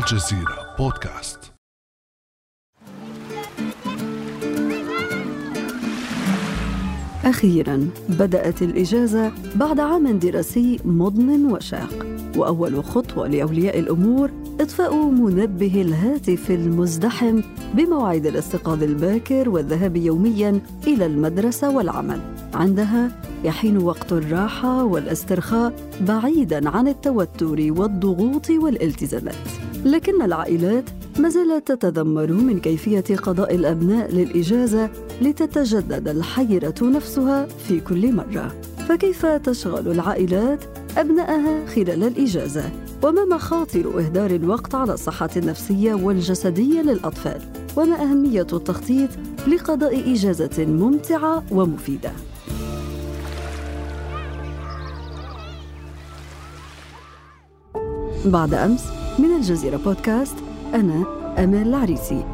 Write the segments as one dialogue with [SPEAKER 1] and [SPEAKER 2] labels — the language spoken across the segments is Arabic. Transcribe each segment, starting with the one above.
[SPEAKER 1] الجزيرة بودكاست.
[SPEAKER 2] أخيرا بدأت الإجازة بعد عام دراسي مضن وشاق وأول خطوة لأولياء الأمور إطفاء منبه الهاتف المزدحم بموعد الاستيقاظ الباكر والذهاب يوميا إلى المدرسة والعمل. عندها يحين وقت الراحة والاسترخاء بعيدا عن التوتر والضغوط والالتزامات. لكن العائلات ما زالت تتذمر من كيفية قضاء الأبناء للإجازة لتتجدد الحيرة نفسها في كل مرة فكيف تشغل العائلات أبنائها خلال الإجازة؟ وما مخاطر إهدار الوقت على الصحة النفسية والجسدية للأطفال؟ وما أهمية التخطيط لقضاء إجازة ممتعة ومفيدة؟ بعد أمس من الجزيرة بودكاست أنا أمال العريسي.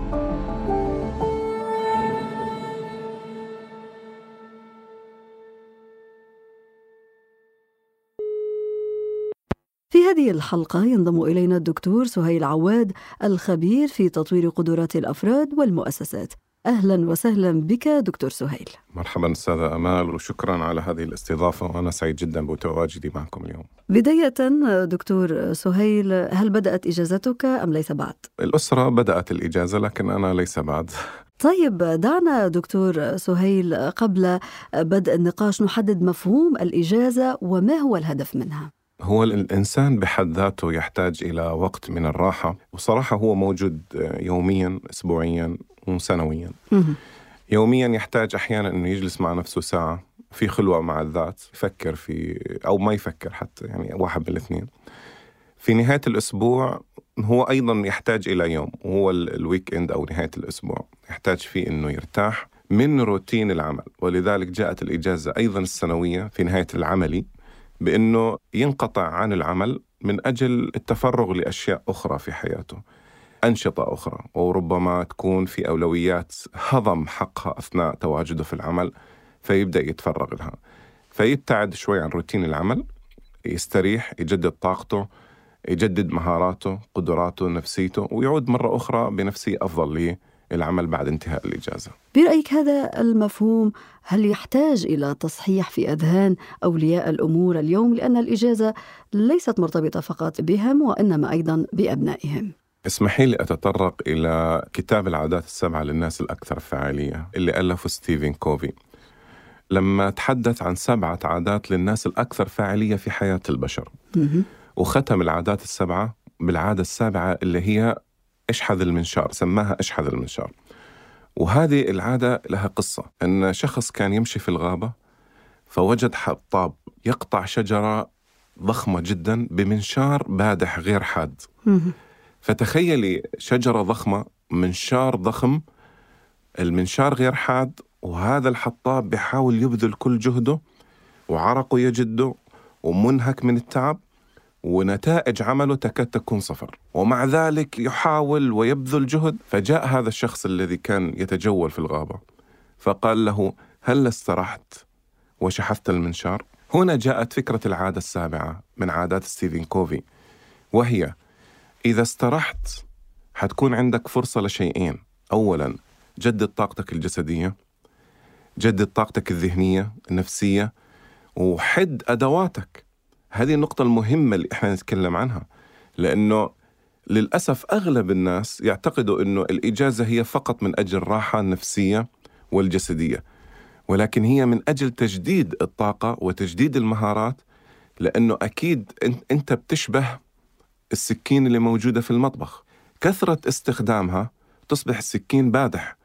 [SPEAKER 2] في هذه الحلقة ينضم إلينا الدكتور سهيل عواد الخبير في تطوير قدرات الأفراد والمؤسسات. أهلا وسهلا بك دكتور سهيل.
[SPEAKER 3] مرحبا أستاذة أمال وشكرا على هذه الاستضافة وأنا سعيد جدا بتواجدي معكم اليوم.
[SPEAKER 2] بداية دكتور سهيل هل بدأت إجازتك أم ليس بعد؟
[SPEAKER 3] الأسرة بدأت الإجازة لكن أنا ليس بعد.
[SPEAKER 2] طيب دعنا دكتور سهيل قبل بدء النقاش نحدد مفهوم الإجازة وما هو الهدف منها.
[SPEAKER 3] هو الإنسان بحد ذاته يحتاج إلى وقت من الراحة وصراحة هو موجود يوميا أسبوعيا وسنويا يوميا يحتاج أحيانا أنه يجلس مع نفسه ساعة في خلوة مع الذات يفكر في أو ما يفكر حتى يعني واحد من الاثنين. في نهاية الأسبوع هو أيضا يحتاج إلى يوم وهو الويك إند أو نهاية الأسبوع. يحتاج فيه أنه يرتاح من روتين العمل. ولذلك جاءت الإجازة أيضا السنوية في نهاية العملي بأنه ينقطع عن العمل من أجل التفرغ لأشياء أخرى في حياته. أنشطة أخرى وربما تكون في أولويات هضم حقها أثناء تواجده في العمل فيبدأ يتفرغ لها. فيبتعد شوي عن روتين العمل يستريح يجدد طاقته يجدد مهاراته قدراته نفسيته ويعود مرة أخرى بنفسية أفضل للعمل بعد انتهاء الإجازة.
[SPEAKER 2] برأيك هذا المفهوم هل يحتاج إلى تصحيح في أذهان أولياء الأمور اليوم؟ لأن الإجازة ليست مرتبطة فقط بهم وإنما أيضا بأبنائهم.
[SPEAKER 3] اسمحي لي أتطرق إلى كتاب العادات السبعة للناس الأكثر فعالية اللي ألفه ستيفن كوفي. لما تحدث عن سبعة عادات للناس الأكثر فاعلية في حياة البشر. وختم العادات السبعة بالعادة السابعة اللي هي اشحذ المنشار سماها اشحذ المنشار. وهذه العادة لها قصة. أن شخص كان يمشي في الغابة فوجد حطاب يقطع شجرة ضخمة جدا بمنشار بادح غير حاد. فتخيلي شجرة ضخمة منشار ضخم المنشار غير حاد وهذا الحطاب بيحاول يبذل كل جهده وعرقه يجده ومنهك من التعب ونتائج عمله تكاد تكون صفر. ومع ذلك يحاول ويبذل جهد. فجاء هذا الشخص الذي كان يتجول في الغابة فقال له هل استرحت وشحذت المنشار؟ هنا جاءت فكرة العادة السابعة من عادات ستيفن كوفي وهي إذا استرحت حتكون عندك فرصة لشيئين. أولا جدد طاقتك الجسدية جدد طاقتك الذهنية النفسية وحد أدواتك. هذه النقطة المهمة اللي إحنا نتكلم عنها لأنه للأسف أغلب الناس يعتقدوا أنه الإجازة هي فقط من أجل الراحة النفسية والجسدية ولكن هي من أجل تجديد الطاقة وتجديد المهارات لأنه أكيد أنت بتشبه السكين اللي موجودة في المطبخ. كثرة استخدامها تصبح السكين بادح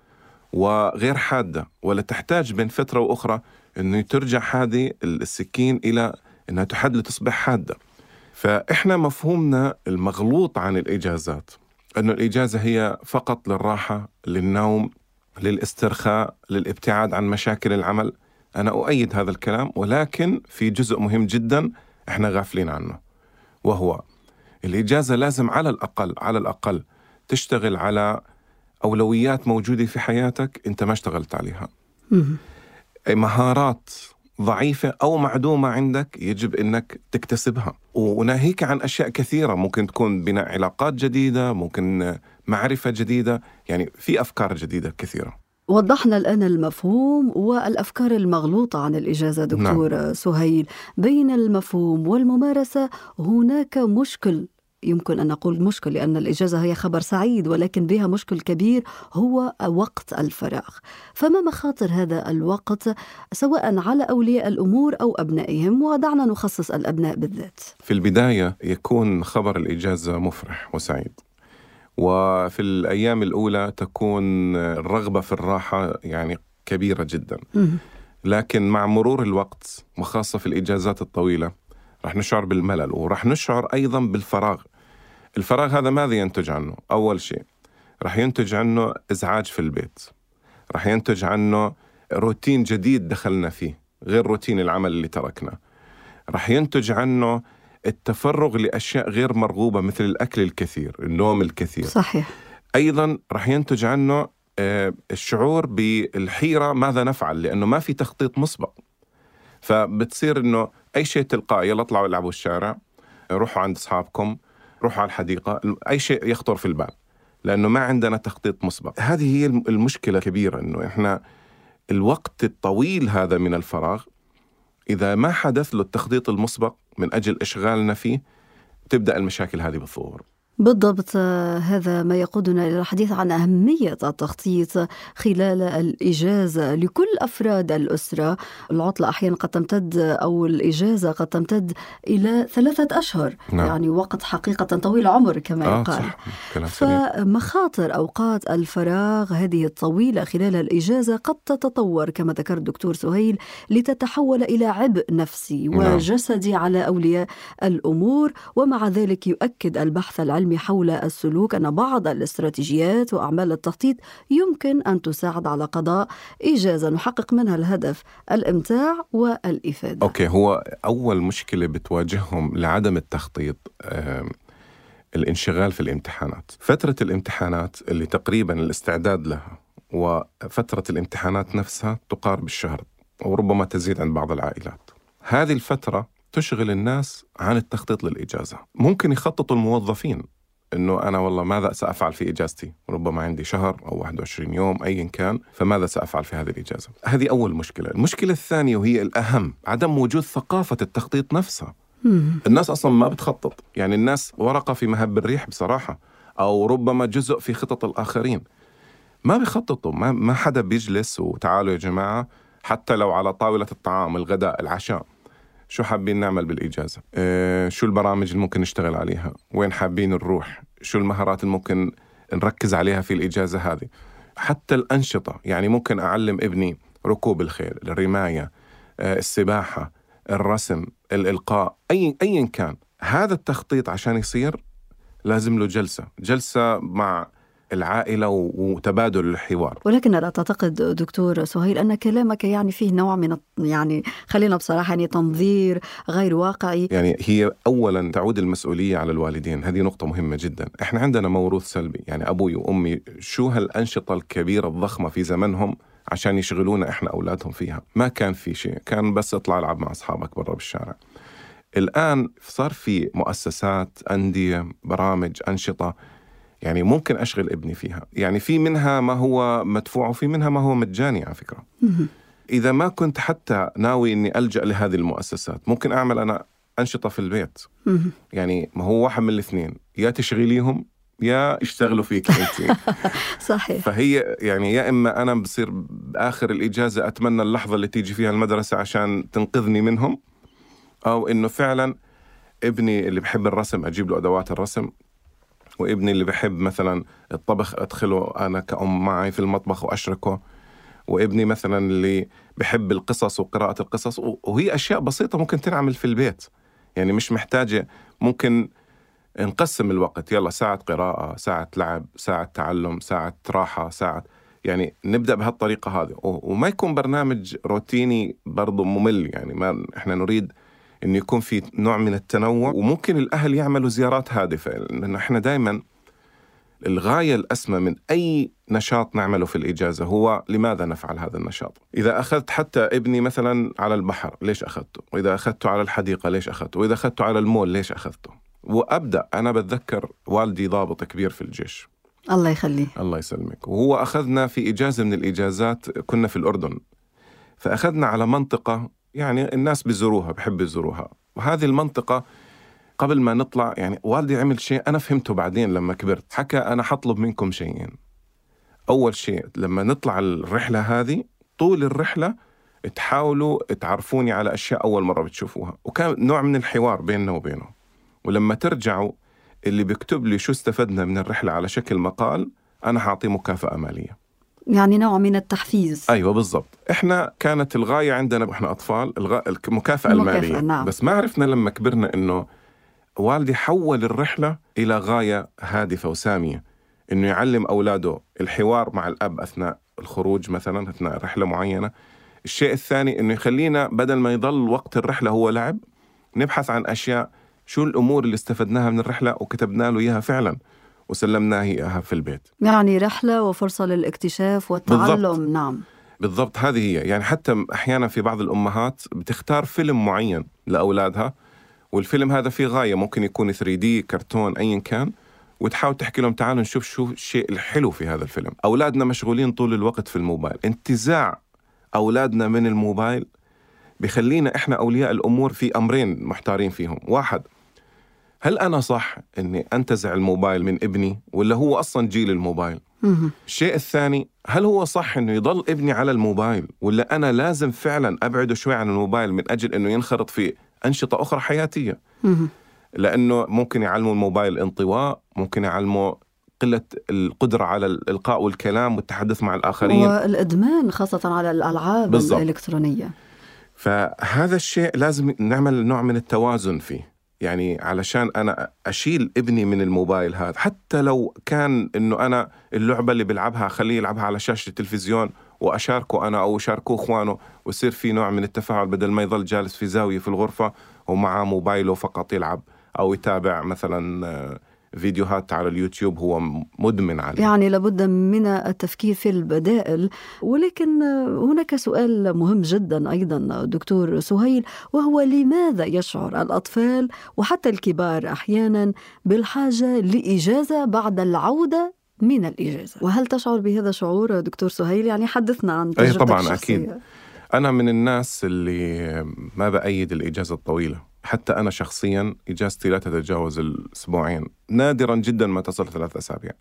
[SPEAKER 3] وغير حادة ولا تحتاج بين فترة وأخرى أنه ترجع هذه السكين إلى أنها تحد لتصبح حادة. فإحنا مفهومنا المغلوط عن الإجازات أنه الإجازة هي فقط للراحة للنوم للاسترخاء للابتعاد عن مشاكل العمل. أنا أؤيد هذا الكلام ولكن في جزء مهم جدا إحنا غافلين عنه وهو الإجازة لازم على الأقل على الأقل تشتغل على أولويات موجودة في حياتك أنت ما اشتغلت عليها. مهارات ضعيفة أو معدومة عندك يجب أنك تكتسبها. وناهيك عن أشياء كثيرة ممكن تكون بناء علاقات جديدة ممكن معرفة جديدة يعني في أفكار جديدة كثيرة.
[SPEAKER 2] وضحنا الآن المفهوم والأفكار المغلوطة عن الإجازة دكتور نعم. سهيل. بين المفهوم والممارسة هناك مشكل. يمكن أن نقول مشكل لأن الإجازة هي خبر سعيد ولكن بها مشكل كبير هو وقت الفراغ. فما مخاطر هذا الوقت سواء على أولياء الأمور أو أبنائهم؟ ودعنا نخصص الأبناء بالذات.
[SPEAKER 3] في البداية يكون خبر الإجازة مفرح وسعيد. وفي الأيام الأولى تكون الرغبة في الراحة يعني كبيرة جدا. لكن مع مرور الوقت وخاصة في الإجازات الطويلة رح نشعر بالملل ورح نشعر أيضا بالفراغ. الفراغ هذا ماذا ينتج عنه؟ أول شيء رح ينتج عنه إزعاج في البيت. رح ينتج عنه روتين جديد دخلنا فيه غير روتين العمل اللي تركناه رح ينتج عنه التفرغ لأشياء غير مرغوبة مثل الأكل الكثير النوم الكثير.
[SPEAKER 2] صحيح.
[SPEAKER 3] أيضا رح ينتج عنه آه، الشعور بالحيرة ماذا نفعل؟ لأنه ما في تخطيط مسبق. فبتصير أنه أي شيء تلقائي يلا اطلعوا العبوا الشارع روحوا عند أصحابكم روحوا على الحديقة أي شيء يخطر في البال لأنه ما عندنا تخطيط مسبق. هذه هي المشكلة الكبيرة أنه إحنا الوقت الطويل هذا من الفراغ إذا ما حدث له التخطيط المسبق من أجل إشغالنا فيه تبدأ المشاكل هذه بالظهور.
[SPEAKER 2] بالضبط هذا ما يقودنا إلى الحديث عن أهمية التخطيط خلال الاجازه لكل أفراد الأسرة، العطلة أحيانا قد تمتد أو الاجازه قد تمتد إلى ثلاثة أشهر، نعم. يعني وقت حقيقة طويل عمر كما آه يقال. فمخاطر أوقات الفراغ هذه الطويلة خلال الاجازه قد تتطور كما ذكر الدكتور سهيل لتتحول إلى عبء نفسي نعم. وجسدي على أولياء الأمور ومع ذلك يؤكد البحث العلمي حول السلوك أن بعض الاستراتيجيات وأعمال التخطيط يمكن أن تساعد على قضاء إجازة نحقق منها الهدف الإمتاع والإفادة.
[SPEAKER 3] أوكي هو أول مشكلة بتواجههم لعدم التخطيط الانشغال في الامتحانات. فترة الامتحانات اللي تقريبا الاستعداد لها وفترة الامتحانات نفسها تقارب الشهر وربما تزيد عند بعض العائلات. هذه الفترة تشغل الناس عن التخطيط للإجازة. ممكن يخططوا الموظفين إنه أنا والله ماذا سأفعل في إجازتي؟ ربما عندي شهر أو 21 يوم ايا كان، فماذا سأفعل في هذه الإجازة؟ هذه أول مشكلة، المشكلة الثانية وهي الأهم عدم وجود ثقافة التخطيط نفسها. الناس أصلا ما بتخطط، يعني الناس ورقة في مهب الريح بصراحة أو ربما جزء في خطط الآخرين. ما بيخططوا، ما ما حدا بيجلس وتعالوا يا جماعة حتى لو على طاولة الطعام، الغداء، العشاء، شو حابين نعمل بالإجازة؟ إيه شو البرامج اللي ممكن نشتغل عليها؟ وين حابين نروح؟ شو المهارات اللي ممكن نركز عليها في الإجازة هذه؟ حتى الأنشطة يعني ممكن أعلم ابني ركوب الخيل الرماية إيه السباحة الرسم الإلقاء أي أيا كان. هذا التخطيط عشان يصير لازم له جلسة جلسة مع العائلة وتبادل الحوار.
[SPEAKER 2] ولكن لا تعتقد دكتور سهيل أن كلامك يعني فيه نوع من يعني خلينا بصراحة يعني تنظير غير واقعي؟
[SPEAKER 3] يعني هي اولا تعود المسؤولية على الوالدين. هذه نقطة مهمة جدا. إحنا عندنا موروث سلبي. يعني أبوي وأمي شو هالأنشطة الكبيرة الضخمة في زمنهم عشان يشغلونا إحنا أولادهم فيها؟ ما كان في شيء. كان بس اطلع ألعب مع أصحابك برا بالشارع. الآن صار في مؤسسات أندية برامج أنشطة يعني ممكن أشغل ابني فيها. يعني في منها ما هو مدفوع وفي منها ما هو مجاني على فكرة. إذا ما كنت حتى ناوي أني ألجأ لهذه المؤسسات ممكن أعمل أنا أنشطة في البيت. يعني ما هو واحد من الاثنين يا تشغليهم يا يشتغلوا فيك أنت.
[SPEAKER 2] صحيح.
[SPEAKER 3] فهي يعني يا إما أنا بصير بآخر الإجازة أتمنى اللحظة اللي تيجي فيها المدرسة عشان تنقذني منهم أو إنه فعلا ابني اللي بحب الرسم أجيب له أدوات الرسم وابني اللي بحب مثلا الطبخ أدخله أنا كأم معي في المطبخ وأشركه. وابني مثلا اللي بحب القصص وقراءة القصص. وهي أشياء بسيطة ممكن تنعمل في البيت. يعني مش محتاجة ممكن نقسم الوقت. يلا ساعة قراءة ساعة لعب ساعة تعلم ساعة راحة ساعة يعني نبدأ بهالطريقة هذه. وما يكون برنامج روتيني برضه ممل. يعني ما إحنا نريد إنه يكون في نوع من التنوع وممكن الأهل يعملوا زيارات هادفة لأنه إحنا دائما الغاية الأسمى من أي نشاط نعمله في الإجازة هو لماذا نفعل هذا النشاط؟ إذا أخذت حتى ابني مثلا على البحر ليش أخذته؟ وإذا أخذته على الحديقة ليش أخذته؟ وإذا أخذته على المول ليش أخذته؟ وأبدأ أنا بتذكر والدي ضابط كبير في الجيش.
[SPEAKER 2] الله يخليه.
[SPEAKER 3] الله يسلمك. وهو أخذنا في إجازة من الإجازات كنا في الأردن. فأخذنا على منطقة يعني الناس بيزوروها بحب يزوروها. وهذه المنطقة قبل ما نطلع يعني والدي عمل شيء أنا فهمته بعدين لما كبرت. حكى أنا حطلب منكم شيئين. أول شيء لما نطلع الرحلة هذه طول الرحلة تحاولوا تعرفوني على أشياء أول مرة بتشوفوها. وكان نوع من الحوار بيننا وبينه. ولما ترجعوا اللي بيكتب لي شو استفدنا من الرحلة على شكل مقال أنا حأعطيه مكافأة مالية.
[SPEAKER 2] يعني نوع من التحفيز.
[SPEAKER 3] أيوه بالضبط. إحنا كانت الغاية عندنا وإحنا أطفال الغ... المكافأة المالية.
[SPEAKER 2] نعم.
[SPEAKER 3] بس ما عرفنا لما كبرنا إنه والدي حول الرحلة إلى غاية هادفة وسامية. إنه يعلم أولاده الحوار مع الأب أثناء الخروج مثلا أثناء رحلة معينة. الشيء الثاني إنه يخلينا بدل ما يضل وقت الرحلة هو لعب نبحث عن أشياء شو الأمور اللي استفدناها من الرحلة وكتبنا له إياها فعلا. وسلمناها إياها في البيت.
[SPEAKER 2] يعني رحلة وفرصة للاكتشاف والتعلم. بالضبط. نعم.
[SPEAKER 3] بالضبط. هذه هي. يعني حتى أحيانا في بعض الأمهات بتختار فيلم معين لأولادها والفيلم هذا فيه غاية. ممكن يكون 3 دي كرتون ايا كان وتحاول تحكي لهم تعالوا نشوف شو الشيء الحلو في هذا الفيلم. أولادنا مشغولين طول الوقت في الموبايل. انتزاع أولادنا من الموبايل بخلينا إحنا أولياء الأمور في أمرين محتارين فيهم. واحد هل أنا صح إني أنتزع الموبايل من ابني ولا هو أصلا جيل الموبايل؟ الشيء الثاني هل هو صح إنه يضل ابني على الموبايل ولا أنا لازم فعلا أبعده شوي عن الموبايل من أجل إنه ينخرط في أنشطة أخرى حياتية؟ لأنه ممكن يعلموا الموبايل انطواء ممكن يعلموا قلة القدرة على الإلقاء والكلام والتحدث مع الآخرين.
[SPEAKER 2] والإدمان خاصة على الألعاب بالزبط. الإلكترونية.
[SPEAKER 3] فهذا الشيء لازم نعمل نوع من التوازن فيه. يعني علشان أنا أشيل ابني من الموبايل هذا. حتى لو كان إنه أنا اللعبة اللي بيلعبها أخليه يلعبها على شاشة التلفزيون وأشاركه أنا أو يشاركوه إخوانه ويصير في نوع من التفاعل بدل ما يضل جالس في زاوية في الغرفة ومعه موبايله فقط يلعب أو يتابع مثلا آه، فيديوهات على اليوتيوب هو مدمن عليه
[SPEAKER 2] يعني لابد من التفكير في البدائل. ولكن هناك سؤال مهم جدا أيضا دكتور سهيل وهو لماذا يشعر الأطفال وحتى الكبار أحيانا بالحاجة لإجازة بعد العودة من الإجازة؟ وهل تشعر بهذا الشعور دكتور سهيل؟ يعني حدثنا عن
[SPEAKER 3] تجربتك أي طبعا الشخصية. أكيد. أنا من الناس اللي ما بأيد الإجازة الطويلة؟ حتى أنا شخصيا إجازتي لا تتجاوز الأسبوعين. نادرا جدا ما تصل ثلاث أسابيع.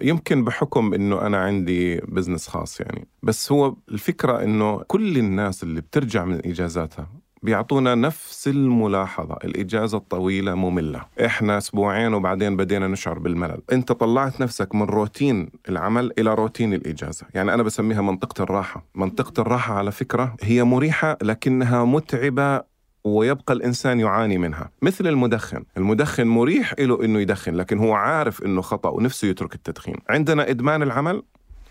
[SPEAKER 3] يمكن بحكم إنه أنا عندي بزنس خاص يعني. بس هو الفكرة إنه كل الناس اللي بترجع من إجازاتها بيعطونا نفس الملاحظة. الإجازة الطويلة مملة. إحنا أسبوعين وبعدين بدينا نشعر بالملل. أنت طلعت نفسك من روتين العمل إلى روتين الإجازة. يعني أنا بسميها منطقة الراحة. منطقة الراحة على فكرة هي مريحة لكنها متعبة ويبقى الإنسان يعاني منها. مثل المدخن. المدخن مريح له أنه يدخن لكن هو عارف أنه خطأ ونفسه يترك التدخين. عندنا إدمان العمل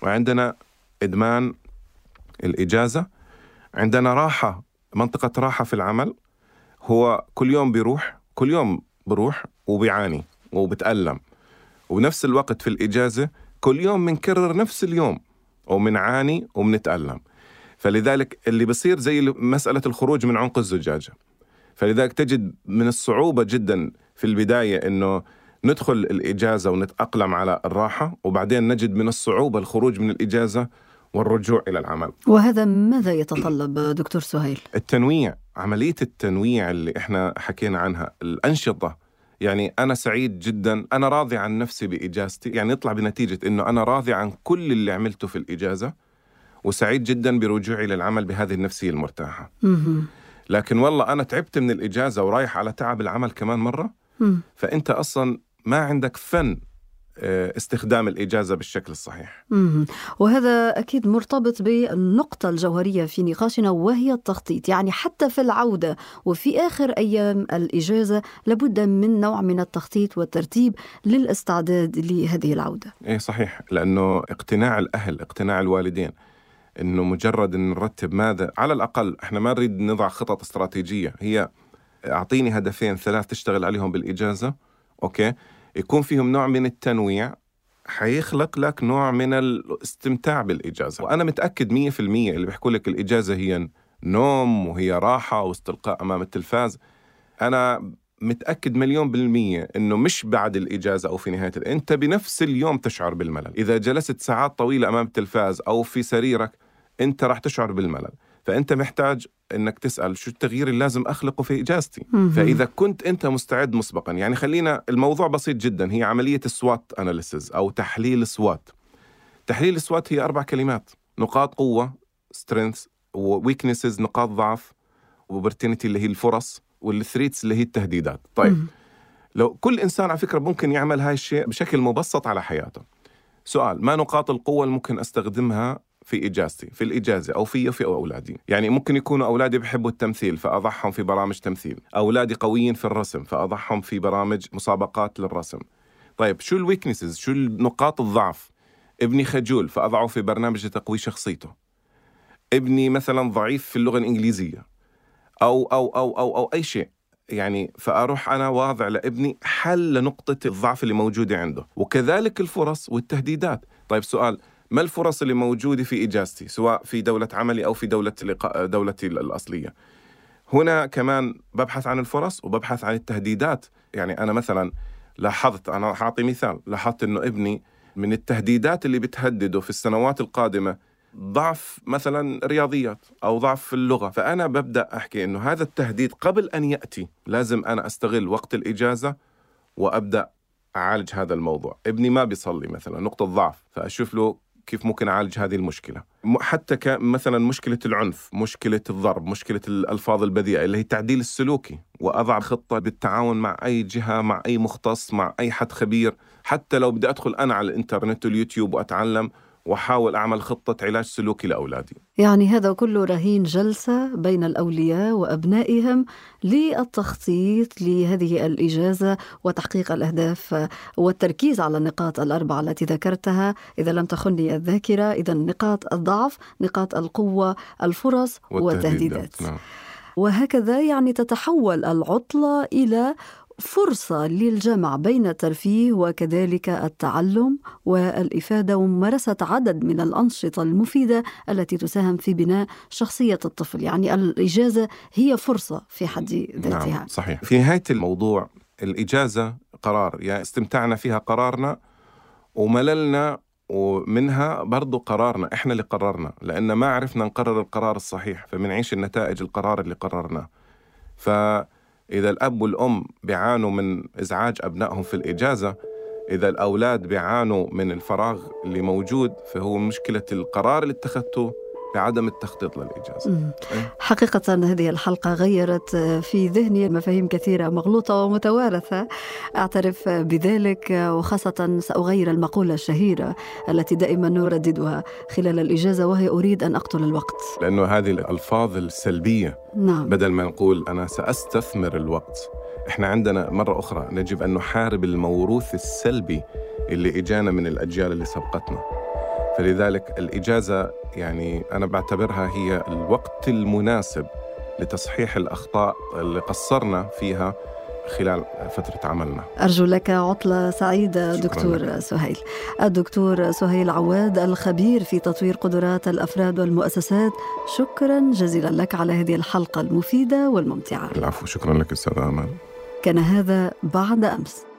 [SPEAKER 3] وعندنا إدمان الإجازة. عندنا راحة منطقة راحة في العمل. هو كل يوم بيروح كل يوم بروح وبيعاني وبتألم. وبنفس الوقت في الإجازة كل يوم بنكرر نفس اليوم ومنعاني وبنتألم فلذلك اللي بصير زي مسألة الخروج من عنق الزجاجة. فلذلك تجد من الصعوبة جدا في البداية أنه ندخل الإجازة ونتأقلم على الراحة وبعدين نجد من الصعوبة الخروج من الإجازة والرجوع إلى العمل.
[SPEAKER 2] وهذا ماذا يتطلب دكتور سهيل؟
[SPEAKER 3] التنويع عملية التنويع اللي إحنا حكينا عنها الأنشطة. يعني أنا سعيد جدا أنا راضي عن نفسي بإجازتي يعني يطلع بنتيجة أنه أنا راضي عن كل اللي عملته في الإجازة. وسعيد جدا برجوعي للعمل بهذه النفسية المرتاحة. لكن والله أنا تعبت من الإجازة ورايح على تعب العمل كمان مرة. فأنت أصلا ما عندك فن آه، استخدام الإجازة بالشكل الصحيح.
[SPEAKER 2] وهذا أكيد مرتبط بالنقطة الجوهرية في نقاشنا وهي التخطيط. يعني حتى في العودة وفي آخر أيام الإجازة لابد من نوع من التخطيط والترتيب للاستعداد لهذه العودة.
[SPEAKER 3] إيه صحيح. لأنه اقتناع الأهل اقتناع الوالدين. إنه مجرد إن نرتب ماذا على الأقل إحنا ما نريد نضع خطط استراتيجية. هي أعطيني هدفين ثلاث تشتغل عليهم بالإجازة أوكي؟ يكون فيهم نوع من التنويع حيخلق لك نوع من الاستمتاع متأكد مية في المية اللي بيحكوا لك الإجازة هي نوم وهي راحة واستلقاء أمام التلفاز. أنا متأكد مليون بالمية إنه مش بعد الإجازة أو في نهاية أنت بنفس اليوم تشعر بالملل. إذا جلست ساعات طويلة أمام التلفاز أو في سريرك أنت راح تشعر بالملل. فأنت محتاج إنك تسأل شو التغيير اللي لازم أخلقه في إجازتي. فإذا كنت أنت مستعد مسبقا يعني خلينا الموضوع بسيط جدا هي عملية ال SWOT analysis أو تحليل SWOT تحليل ال SWOT هي أربع كلمات نقاط قوة strength و weaknesses نقاط ضعف opportunity اللي هي الفرص. وال threats اللي هي التهديدات. طيب لو كل إنسان على فكرة ممكن يعمل هاي الشيء بشكل مبسط على حياته. سؤال ما نقاط القوة اللي ممكن أستخدمها في إجازتي في الإجازة أو في في أولادي؟ يعني ممكن يكونوا أولادي بحبوا التمثيل فاضعهم في برامج تمثيل. أولادي قويين في الرسم فاضعهم في برامج مسابقات للرسم. طيب شو الويكنسز شو نقاط الضعف؟ ابني خجول فأضعه في برنامج لتقوي شخصيته. ابني مثلا ضعيف في اللغة الإنجليزية. أو أو أو أو, أو أي شيء. يعني فأروح أنا واضع لابني حل لنقطة الضعف اللي موجودة عنده. وكذلك الفرص والتهديدات. طيب سؤال ما الفرص اللي موجودة في إجازتي سواء في دولة عملي أو في دولة دولتي الأصلية؟ هنا كمان ببحث عن الفرص وببحث عن التهديدات. يعني أنا مثلا لاحظت أنا حاعطي مثال لاحظت أنه ابني من التهديدات اللي بتهدده في السنوات القادمة ضعف مثلا رياضيات أو ضعف اللغة. فأنا ببدأ أحكي إنه هذا التهديد قبل أن يأتي لازم أنا أستغل وقت الإجازة وأبدأ أعالج هذا الموضوع. ابني ما بيصلي مثلا نقطة ضعف. فأشوف له كيف ممكن أعالج هذه المشكلة. حتى مثلا مشكلة العنف مشكلة الضرب مشكلة الألفاظ البذيئة اللي هي التعديل السلوكي وأضع خطة بالتعاون مع أي جهة مع أي مختص مع أي حد خبير. حتى لو بدي أدخل أنا على الإنترنت واليوتيوب وأتعلم واحاول أعمل خطة علاج سلوكي لأولادي.
[SPEAKER 2] يعني هذا كله رهين جلسة بين الأولياء وأبنائهم للتخطيط لهذه الإجازة وتحقيق الأهداف والتركيز على النقاط الأربعة التي ذكرتها إذا لم تخني الذاكرة إذا نقاط الضعف، نقاط القوة، الفرص والتهديدات. نعم. وهكذا يعني تتحول العطلة إلى فرصة للجمع بين الترفيه وكذلك التعلم والإفادة وممارسة عدد من الأنشطة المفيدة التي تساهم في بناء شخصية الطفل. يعني الإجازة هي فرصة في حد ذاتها.
[SPEAKER 3] نعم صحيح. في نهاية الموضوع الإجازة قرار. يعني استمتعنا فيها قرارنا ومللنا ومنها برضو قرارنا إحنا اللي قررنا. لأن ما عرفنا نقرر القرار الصحيح فبنعيش النتائج القرار اللي قررناه. ف إذا الأب والأم بيعانوا من إزعاج أبنائهم في الإجازة إذا الأولاد بيعانوا من الفراغ اللي موجود فهو مشكلة القرار اللي اتخذته بعدم التخطيط للإجازة.
[SPEAKER 2] إيه؟ حقيقة هذه الحلقة غيرت في ذهني مفاهيم كثيرة مغلوطة ومتوارثة. أعترف بذلك وخاصة سأغير المقولة الشهيرة التي دائما نرددها خلال الإجازة وهي أريد أن أقتل الوقت.
[SPEAKER 3] لأنه هذه الألفاظ السلبية. نعم. بدل ما نقول أنا سأستثمر الوقت إحنا عندنا مرة أخرى نجب أن نحارب الموروث السلبي اللي إجانا من الأجيال اللي سبقتنا. فلذلك الإجازة يعني أنا بعتبرها هي الوقت المناسب لتصحيح الأخطاء اللي قصرنا فيها خلال فترة عملنا.
[SPEAKER 2] أرجو لك عطلة سعيدة دكتور لك. سهيل. الدكتور سهيل عواد الخبير في تطوير قدرات الأفراد والمؤسسات شكرا جزيلا لك على هذه الحلقة المفيدة والممتعة.
[SPEAKER 3] العفو شكرا لك أستاذ أمان.
[SPEAKER 2] كان هذا بعد أمس.